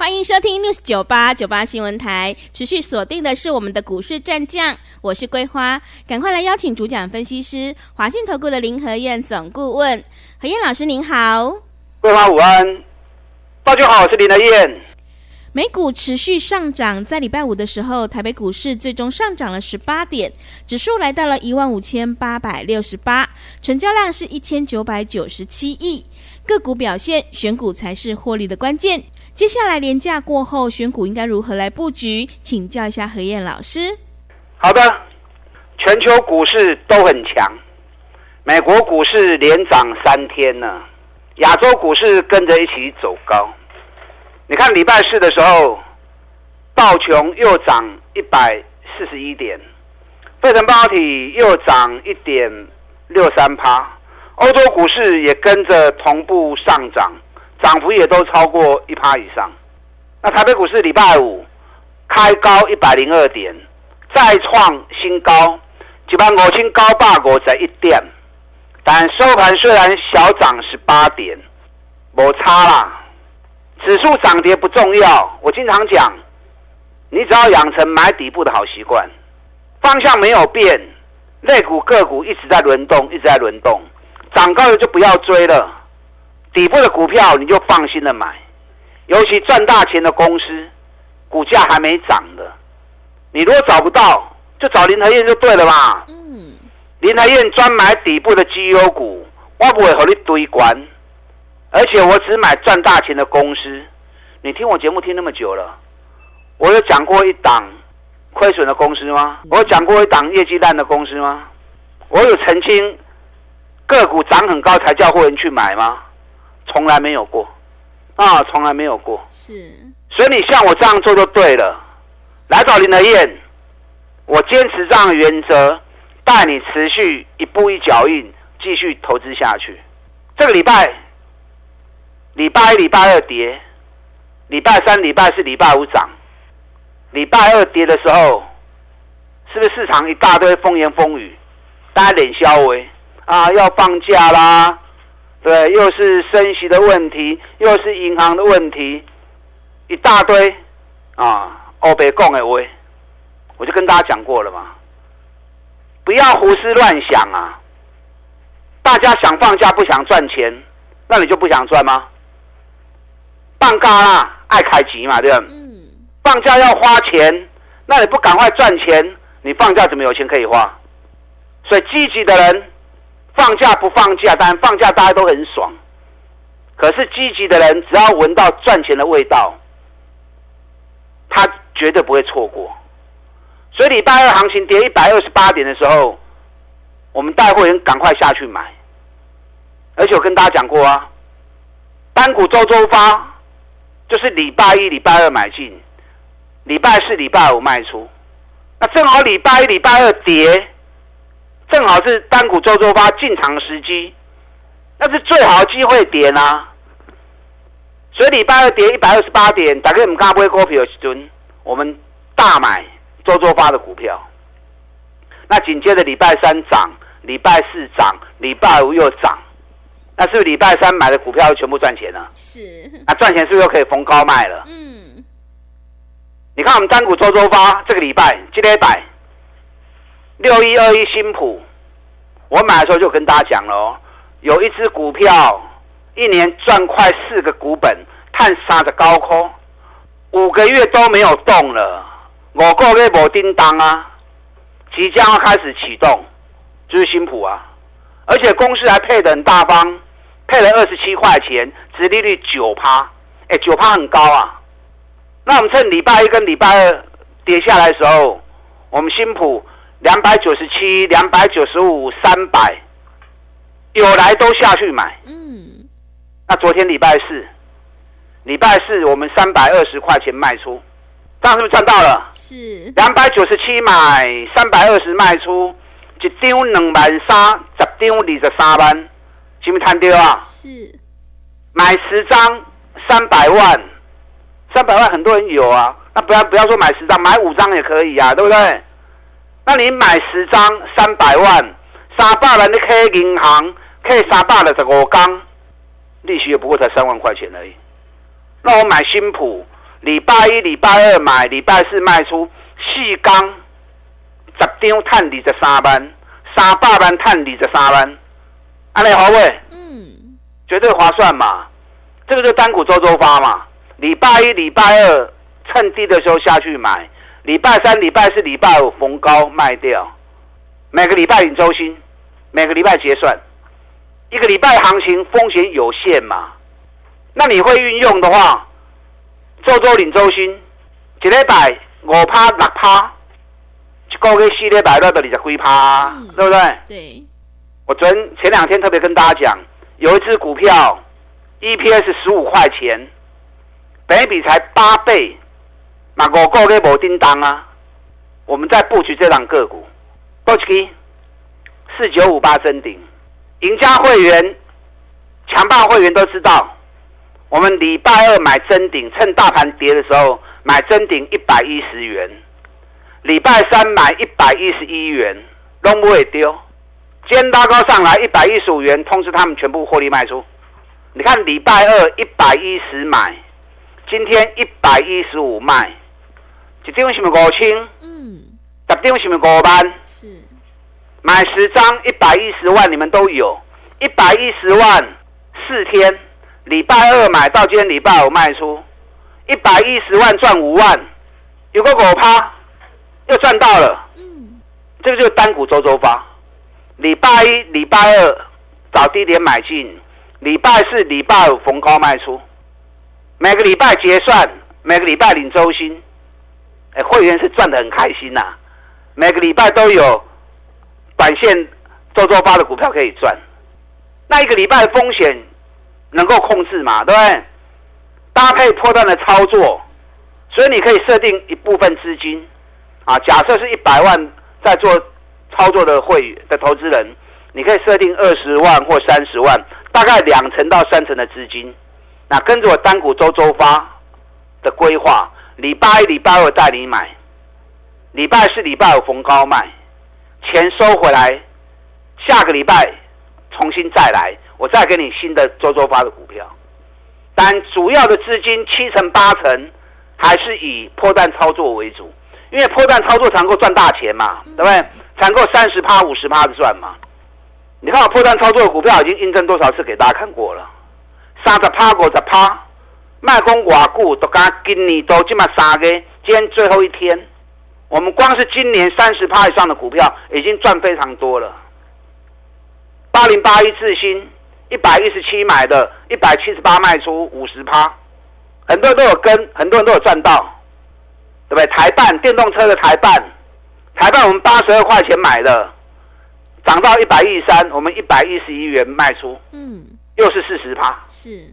欢迎收听 News 九八九八新闻台，持续锁定的是我们的股市战将，我是桂花，赶快来邀请主讲分析师华信投顾的林和燕总顾问，何燕老师您好，桂花午安，大家好，我是林和燕。美股持续上涨，在礼拜五的时候，台北股市最终上涨了十八点，指数来到了一万五千八百六十八，成交量是一千九百九十七亿，个股表现，选股才是获利的关键。接下来连假过后，选股应该如何来布局？请教一下何燕老师。好的，全球股市都很强，美国股市连涨三天呢，亚洲股市跟着一起走高。你看礼拜四的时候，道琼又涨一百四十一点，费城半导体又涨一点六三趴，欧洲股市也跟着同步上涨。涨幅也都超过一趴以上。那台北股市礼拜五开高一百零二点，再创新高，一万五千高八五十一点。但收盘虽然小涨十八点，没差啦。指数涨跌不重要，我经常讲，你只要养成买底部的好习惯，方向没有变，类股个股一直在轮动，一直在轮动，涨高了就不要追了。底部的股票你就放心的买，尤其赚大钱的公司，股价还没涨的，你如果找不到，就找林和燕就对了嘛。嗯，林和燕专买底部的绩优股，我不会和你堆关，而且我只买赚大钱的公司。你听我节目听那么久了，我有讲过一档亏损的公司吗？我有讲过一档业绩烂的公司吗？我有澄清个股涨很高才叫会员去买吗？从来没有过，啊，从来没有过。是，所以你像我这样做就对了。来找林德燕，我坚持这样的原则，带你持续一步一脚印继续投资下去。这个礼拜，礼拜一、礼拜二跌，礼拜三、礼拜四、礼拜五涨。礼拜二跌的时候，是不是市场一大堆风言风语，大家脸消微啊，要放假啦？对，又是升息的问题，又是银行的问题，一大堆啊！欧北共的喂，我就跟大家讲过了嘛，不要胡思乱想啊！大家想放假不想赚钱，那你就不想赚吗？放假啦，爱开机嘛，对吧？嗯。放假要花钱，那你不赶快赚钱，你放假怎么有钱可以花？所以积极的人。放假不放假，但放假大家都很爽。可是积极的人，只要闻到赚钱的味道，他绝对不会错过。所以礼拜二行情跌一百二十八点的时候，我们带会员赶快下去买。而且我跟大家讲过啊，单股周周发，就是礼拜一、礼拜二买进，礼拜四、礼拜五卖出。那正好礼拜一、礼拜二跌。正好是单股周周发进场时机，那是最好的机会点啊！所以礼拜二跌一百二十八点，大概我们刚不会股票时阵，我们大买周周发的股票。那紧接着礼拜三涨，礼拜四涨，礼拜五又涨，那是不是礼拜三买的股票全部赚钱了？是。那赚钱是不是又可以逢高卖了？嗯。你看我们单股周周发这个礼拜，今天一百。六一二一新普，我买的时候就跟大家讲了，有一只股票一年赚快四个股本，探杀的高空，五个月都没有动了，我个月没叮当啊，即将要开始启动，就是新普啊，而且公司还配得很大方，配了二十七块钱，殖利率九趴，哎，九趴很高啊。那我们趁礼拜一跟礼拜二跌下来的时候，我们新普。两百九十七、两百九十五、三百，有来都下去买。嗯，那昨天礼拜四，礼拜四我们三百二十块钱卖出，这样是不是赚到了？是。两百九十七买，三百二十卖出，一张两万三，十张二十三万，是不是贪掉啊？是。买十张三百万，三百万很多人有啊。那不要不要说买十张，买五张也可以呀、啊，对不对？那你买十张三百万，三百万你开银行，开三百六十五天，利息也不过才三万块钱而已。那我买新普，礼拜一、礼拜二买，礼拜四卖出，四缸十张赚二十三万，三百万赚二十三万，安利好未？嗯，绝对划算嘛。这个就单股周周发嘛。礼拜一、礼拜二趁低的时候下去买，礼拜三、礼拜四、礼拜五逢高卖掉，每个礼拜领周薪，每个礼拜结算，一个礼拜行情风险有限嘛。那你会运用的话，周周领周薪，一礼拜五趴六趴，一个月四礼拜六的你才亏趴，对不对？对。我昨前两天特别跟大家讲，有一只股票，EPS 十五块钱，本益比才八倍，那五个月没叮当啊。我们在布局这档个股，多少支？四九五八臻鼎，赢家会员、强霸会员都知道。我们礼拜二买臻鼎，趁大盘跌的时候买臻鼎一百一十元，礼拜三买一百一十一元，都不会丢。今天拉高上来一百一十五元，通知他们全部获利卖出。你看礼拜二一百一十买，今天一百一十五卖，一张是不是五千？嗯，十张是不是五万？是，买十张一百一十万，你们都有，一百一十万四天。礼拜二买到今天礼拜五卖出，一百一十万赚五万，有个狗趴又赚到了。嗯，这个就是单股周周发。礼拜一、礼拜二找低点买进，礼拜四、礼拜五逢高卖出。每个礼拜结算，每个礼拜领周薪。哎，会员是赚得很开心呐、每个礼拜都有短线周周发的股票可以赚。那一个礼拜的风险。能够控制嘛，对不对？搭配波段的操作，所以你可以设定一部分资金啊。假设是一百万在做操作的会员的投资人，你可以设定二十万或三十万，大概两成到三成的资金。那跟着我单股周周发的规划，礼拜一、礼拜二带你买，礼拜四、礼拜五逢高卖，钱收回来，下个礼拜重新再来。我再给你新的周周发的股票，但主要的资金七成八成还是以破蛋操作为主，因为破蛋操作才能够赚大钱嘛，对不对？才能够三十趴五十趴的赚嘛。你看我破蛋操作的股票已经印证多少次给大家看过了，三十趴五十趴，卖空瓦固都刚今年都这么杀个，今天最后一天，我们光是今年三十趴以上的股票已经赚非常多了，八零八一次新。一百一十七买的，一百七十八卖出五十趴，很多人都有跟，很多人都有赚到，对不对？台半电动车的台半，台半我们八十二块钱买的，涨到一百一十三，我们一百一十一元卖出，嗯，又是四十趴，是，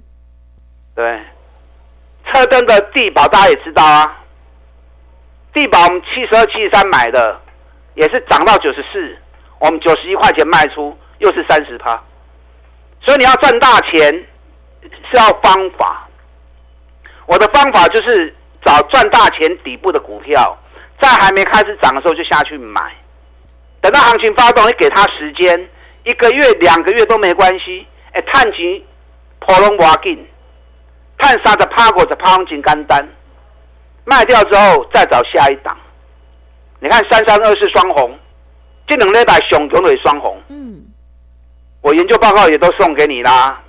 对。车灯的地保大家也知道啊，地保我们七十二、七十三买的，也是涨到九十四，我们九十一块钱卖出，又是三十趴。所以你要赚大钱是要方法，我的方法就是找赚大钱底部的股票，在还没开始涨的时候就下去买，等到行情发动，你给他时间，一个月、两个月都没关系。哎，探钱破龙瓦紧，探杀的趴过的趴红金干单，卖掉之后再找下一档。你看三三二四双红，这两礼拜熊熊的双红。嗯。我研究报告也都送给你啦。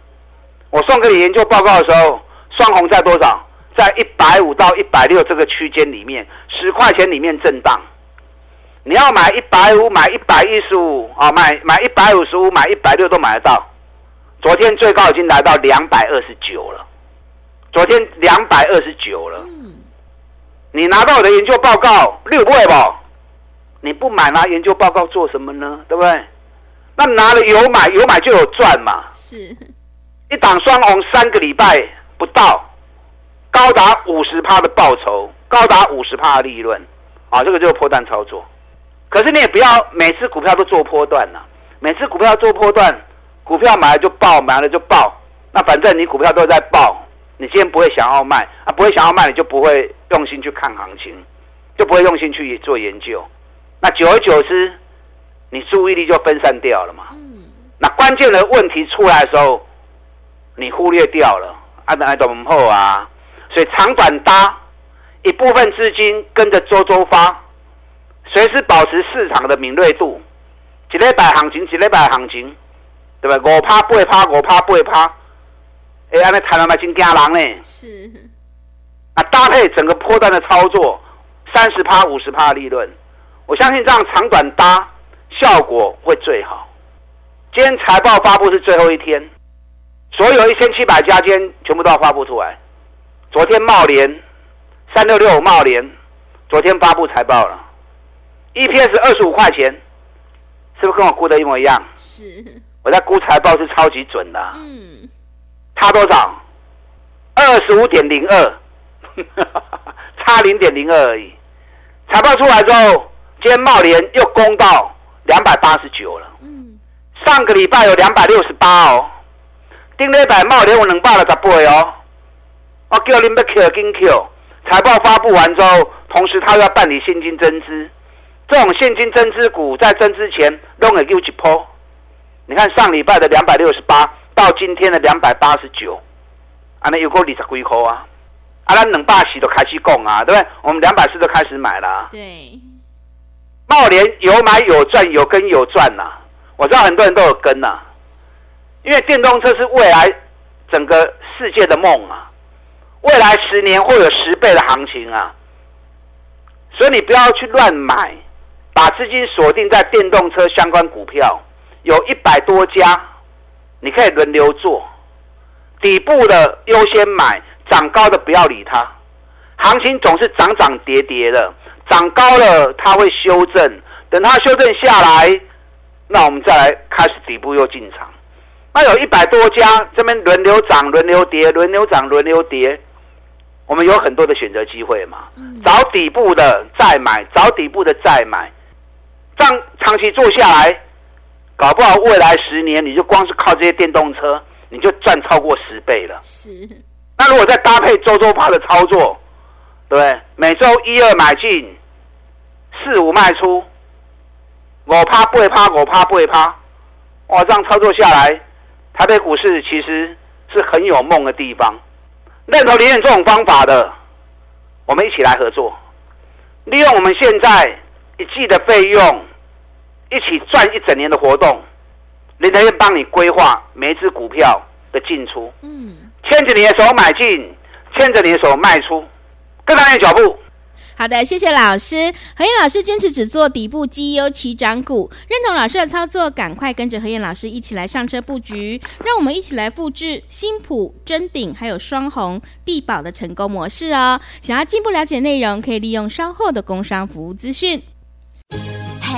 我送给你研究报告的时候，双红在多少？在一百五到一百六这个区间里面，十块钱里面震荡。你要买一百五，买一百一十五啊，买买一百五十五，买一百六都买得到。昨天最高已经来到两百二十九了。昨天两百二十九了。你拿到我的研究报告，六不会不？你不买拿研究报告做什么呢？对不对？那拿了有买有买就有赚嘛，是，一档双红三个礼拜不到，高达五十趴的报酬，高达五十趴的利润，啊，这个就是波段操作。可是你也不要每次股票都做波段了，每次股票做波段，股票买了就爆，买了就爆。那反正你股票都在爆，你今天不会想要卖啊，不会想要卖，你就不会用心去看行情，就不会用心去做研究。那久而久之，你注意力就分散掉了嘛。嗯。那关键的问题出来的时候，你忽略掉了，啊，等下怎么后啊？所以长短搭，一部分资金跟着周周发，随时保持市场的敏锐度。一礼拜行情，一礼拜行情，对吧？五趴八趴，五趴八趴。哎，安尼谈了嘛，真惊人呢。是。啊搭配整个波段的操作，三十趴、五十趴的利润，我相信这样长短搭效果会最好。今天财报发布是最后一天，所有一千七百家间全部都要发布出来。昨天茂联三六六五茂联，昨天发布财报了，EPS 二十五块钱，是不是跟我估的一模一样？是。我在估财报是超级准的。嗯。差多少？二十五点零二，差零点零二而已。财报出来之后，今天茂联又攻到两百八十九了。嗯，上个礼拜有两百六十八哦。顶礼拜茂联有两百六十八哦。我叫你们 Q 跟 Q。财报发布完之后，同时他又要办理现金增资。这种现金增资股在增资前弄了又一波。你看上礼拜的两百六十八。到今天的两百八十九，啊，那有够二十几块啊，啊，那两百四都开始供啊，对不对？我们两百四都开始买了，啊。对，茂联有买有赚，有跟有赚呐，啊。我知道很多人都有跟呐，啊，因为电动车是未来整个世界的梦啊，未来十年会有十倍的行情啊，所以你不要去乱买，把资金锁定在电动车相关股票，有一百多家。你可以轮流做，底部的优先买，涨高的不要理它。行情总是涨涨跌跌的，涨高了它会修正，等它修正下来，那我们再来开始底部又进场。那有一百多家这边轮流涨、轮流跌、轮流涨、轮流跌，我们有很多的选择机会嘛。找底部的再买，找底部的再买，这样长期做下来。搞不好未来十年，你就光是靠这些电动车，你就赚超过十倍了。是。那如果再搭配周周趴的操作，对不对？每周一二买进，四五卖出，五趴八趴，五趴八趴，哇！这样操作下来，台北股市其实是很有梦的地方。认同连这种方法的，我们一起来合作，利用我们现在一季的费用。一起赚一整年的活动，林德燕帮你规划每一只股票的进出，嗯，牵着你的手买进，牵着你的手卖出，跟上你的脚步。好的，谢谢老师。何燕老师坚持只做底部绩优起涨股，认同老师的操作，赶快跟着何燕老师一起来上车布局，让我们一起来复制新普、真鼎还有双红、地宝的成功模式哦。想要进一步了解内容，可以利用稍后的工商服务资讯。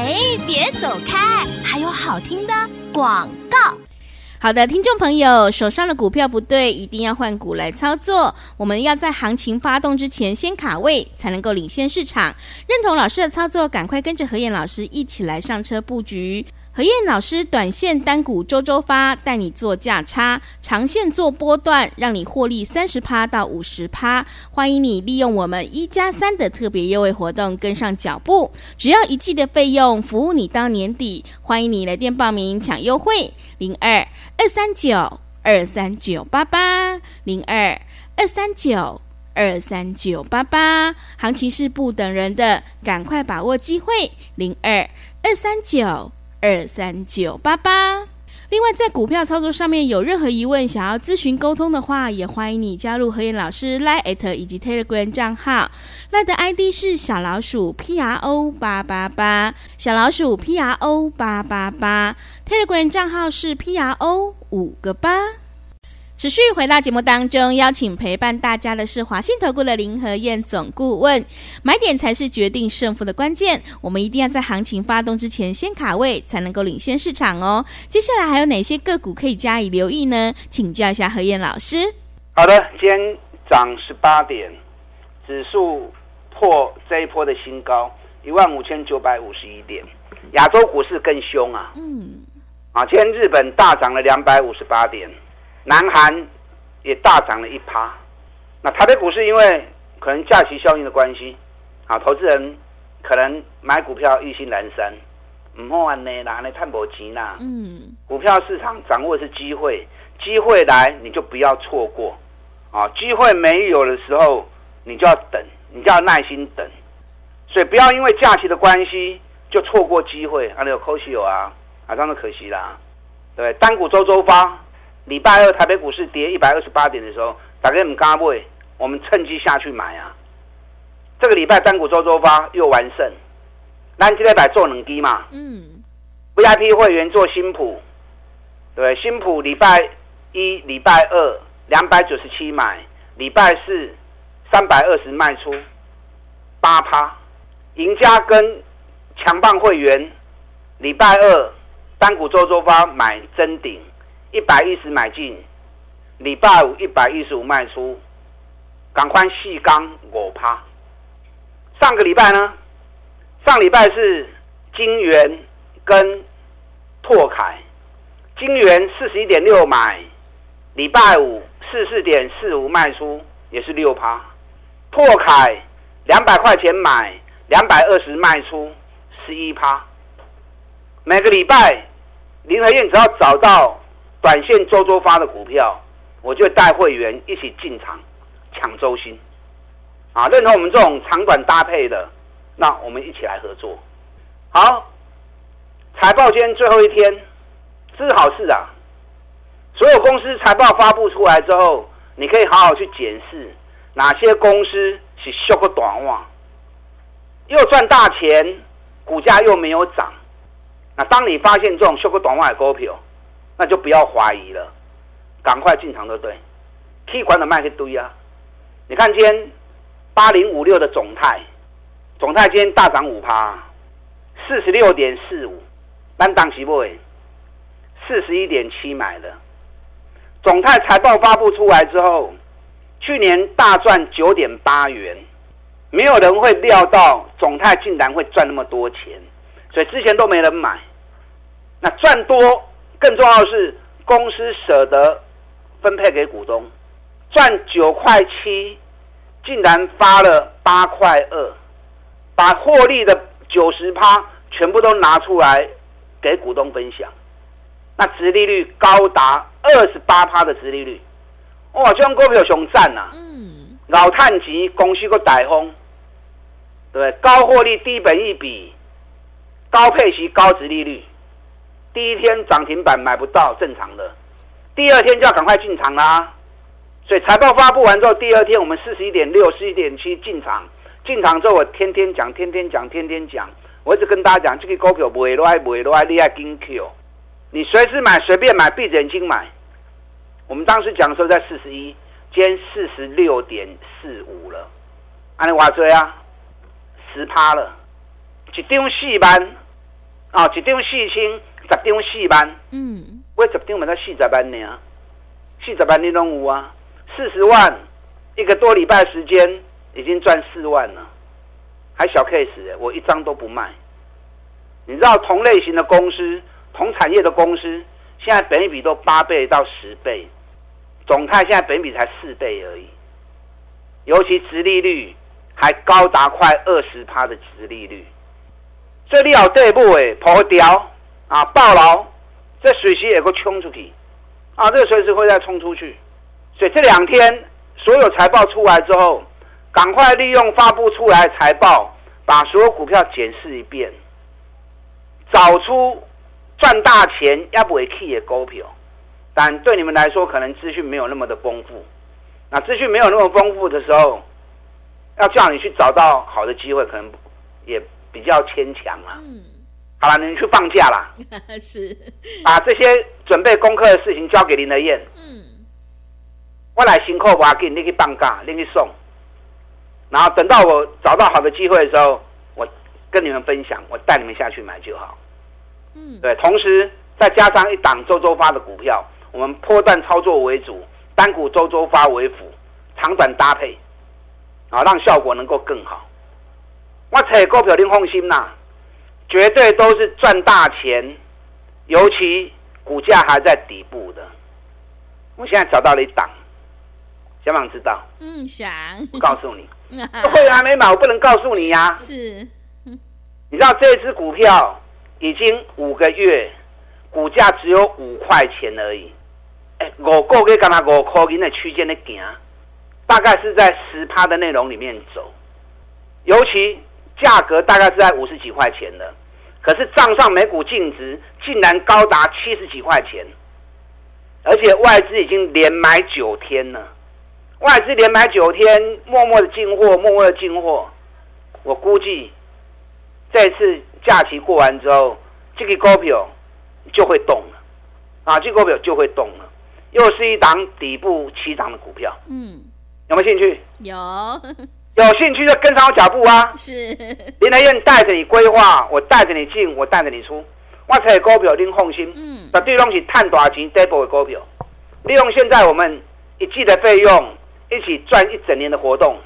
哎，别走开！还有好听的广告。好的，听众朋友，手上的股票不对，一定要换股来操作。我们要在行情发动之前先卡位，才能够领先市场。认同老师的操作，赶快跟着何燕老师一起来上车布局。何燕老师短线单股周周发，带你做价差；长线做波段，让你获利三十趴到五十趴。欢迎你利用我们一加三的特别优惠活动跟上脚步，只要一季的费用，服务你到年底。欢迎你来电报名抢优惠，零二二三九二三九八八零二二三九二三九八八。行情是不等人的，赶快把握机会，零二二三九。二三九八八。另外，在股票操作上面有任何疑问，想要咨询沟通的话，也欢迎你加入何燕老师 Line@ 以及 Telegram 账号。Line 的 ID 是小老鼠 P R O 八八八，小老鼠 P R O 八八八。Telegram 账号是 P R O 五个八。持续回到节目当中，邀请陪伴大家的是华信投顾的林和燕总顾问。买点才是决定胜负的关键，我们一定要在行情发动之前先卡位，才能够领先市场哦。接下来还有哪些个股可以加以留意呢？请教一下何燕老师。好的，今天涨十八点，指数破这一波的新高，一万五千九百五十一点。亚洲股市更凶啊！嗯，啊，今天日本大涨了两百五十八点，南韩也大涨了一趴。那台北股市因为可能假期效应的关系，啊，投资人可能买股票意兴阑珊，唔好安呢，拿来探薄钱啦。嗯，股票市场掌握的是机会，机会来你就不要错过，啊，机会没有的时候你就要等，你就要耐心等，所以不要因为假期的关系。就错过机会，啊，你有可惜有啊，啊，当然可惜啦，对，单股周周发，礼拜二台北股市跌一百二十八点的时候，大家唔敢买，我们趁机下去买啊。这个礼拜单股周周发又完胜，咱今天来做冷低嘛，嗯，VIP 会员做新普，对，新普礼拜一、礼拜二两百九十七买，礼拜四三百二十卖出，八趴，赢家跟。强棒会员，礼拜二单股周周发买真顶一百一十买进，礼拜五一百一十五卖出，赶快细钢五趴。上个礼拜呢？上礼拜是金元跟拓凯，金元四十一点六买，礼拜五四四点四五卖出，也是六趴。拓凯两百块钱买，两百二十卖出。十一趴，每个礼拜林和燕只要找到短线周周发的股票，我就带会员一起进场抢周薪。啊，认同我们这种长短搭配的，那我们一起来合作。好，财报今天最后一天，是好事啊！所有公司财报发布出来之后，你可以好好去检视哪些公司是修个短网，又赚大钱。股价又没有涨，那当你发现这种修个短外的股票，那就不要怀疑了，赶快进场，对不对？可以管的卖一堆啊！你看今天八零五六的总泰，总泰今天大涨五趴，四十六点四五，单档起步四十一点七买的。总泰财报发布出来之后，去年大赚九点八元。没有人会料到总泰竟然会赚那么多钱，所以之前都没人买。那赚多，更重要的是公司舍得分配给股东，赚九块七，竟然发了八块二，把获利的九十趴全部都拿出来给股东分享。那殖利率高达二十八趴的殖利率，哇，这种股票熊赞呐！嗯，老探级公司个大风。对，高获利、低本益比、高配息、高殖利率，第一天涨停板买不到正常的，第二天就要赶快进场啦。所以财报发布完之后，第二天我们四十一点六、四十一点七进场，进场之后我天天讲、天天讲、天天讲，我一直跟大家讲，这个股票不会落，不会落，你要跟 Q，你随时买、随便买、闭着眼睛买。我们当时讲的时候在四十一，今天四十六点四五了，安尼话多啊。十趴了，一张四万，啊、哦，一张四千，十张四万，嗯，我十张嘛才四十万呢，四十万你拢有啊，四十万一个多礼拜时间已经赚四万了，还小 case，我一张都不卖。你知道同类型的公司、同产业的公司，现在本益比都八倍到十倍，总泰现在本益比才四倍而已，尤其殖利率。还高达快二十趴的殖利率，这里有对不诶破掉啊爆牢，这随时也会冲出去。啊，这随时会再冲出去，所以这两天所有财报出来之后，赶快利用发布出来财报，把所有股票检视一遍，找出赚大钱要不会 key 的股票，但对你们来说可能资讯没有那么的丰富，那资讯没有那么丰富的时候。要叫你去找到好的机会，可能也比较牵强了。嗯，好了，你去放假啦。是，把这些准备功课的事情交给林德燕。嗯，我来辛苦我给你去放假，你去送。然后等到我找到好的机会的时候，我跟你们分享，我带你们下去买就好。嗯，对，同时再加上一档周周发的股票，我们波段操作为主，单股周周发为辅，长短搭配。啊，让效果能够更好。我找股票，您放心呐，绝对都是赚大钱，尤其股价还在底部的。我现在找到了一档，想不想知道？嗯，想。我告诉你，会员还没买，我不能告诉你呀、啊。是。你知道这支股票已经五个月，股价只有五块钱而已。哎，五个月干嘛五块钱的区间的行，大概是在十趴的内容里面走，尤其价格大概是在五十几块钱的，可是账上每股净值竟然高达七十几块钱，而且外资已经连买九天了，外资连买九天，默默的进货，默默的进货，我估计。这次假期过完之后，这个股票就会动了，啊，这个股票就会动了，又是一档底部起涨的股票。嗯，有没有兴趣？有，有兴趣就跟上我脚步啊！是，林来燕带着你规划，我带着你进，我带着你出，我才股票您放心。嗯，把对东西赚大钱，底部的股票，利用现在我们一季的费用，一起赚一整年的活动，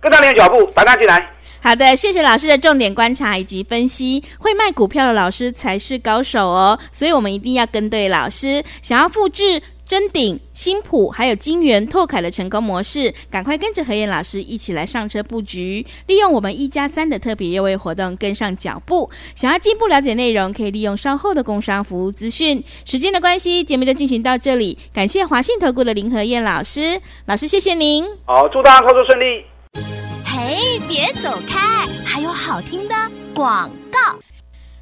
跟上你的脚步，打单进来。好的，谢谢老师的重点观察以及分析。会卖股票的老师才是高手哦，所以我们一定要跟对老师。想要复制臻鼎、新普还有金源、拓凯的成功模式，赶快跟着何燕老师一起来上车布局，利用我们一加三的特别优惠活动跟上脚步。想要进一步了解内容，可以利用稍后的工商服务资讯。时间的关系，节目就进行到这里。感谢华信投顾的林何燕老师，老师谢谢您。好，祝大家操作顺利。哎，别走开！还有好听的广告。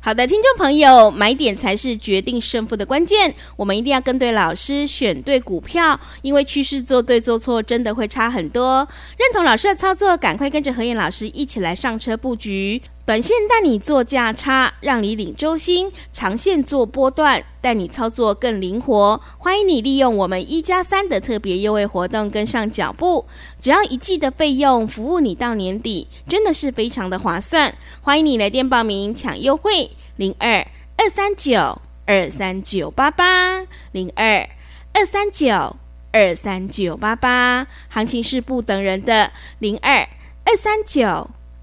好的，听众朋友，买点才是决定胜负的关键。我们一定要跟对老师，选对股票，因为趋势做对做错真的会差很多。认同老师的操作，赶快跟着何燕老师一起来上车布局。短线带你做价差，让你领周薪；长线做波段，带你操作更灵活。欢迎你利用我们一加三的特别优惠活动跟上脚步，只要一季的费用，服务你到年底，真的是非常的划算。欢迎你来电报名抢优惠，零二二三九二三九八八零二二三九二三九八八，行情是不等人的，零二二三九。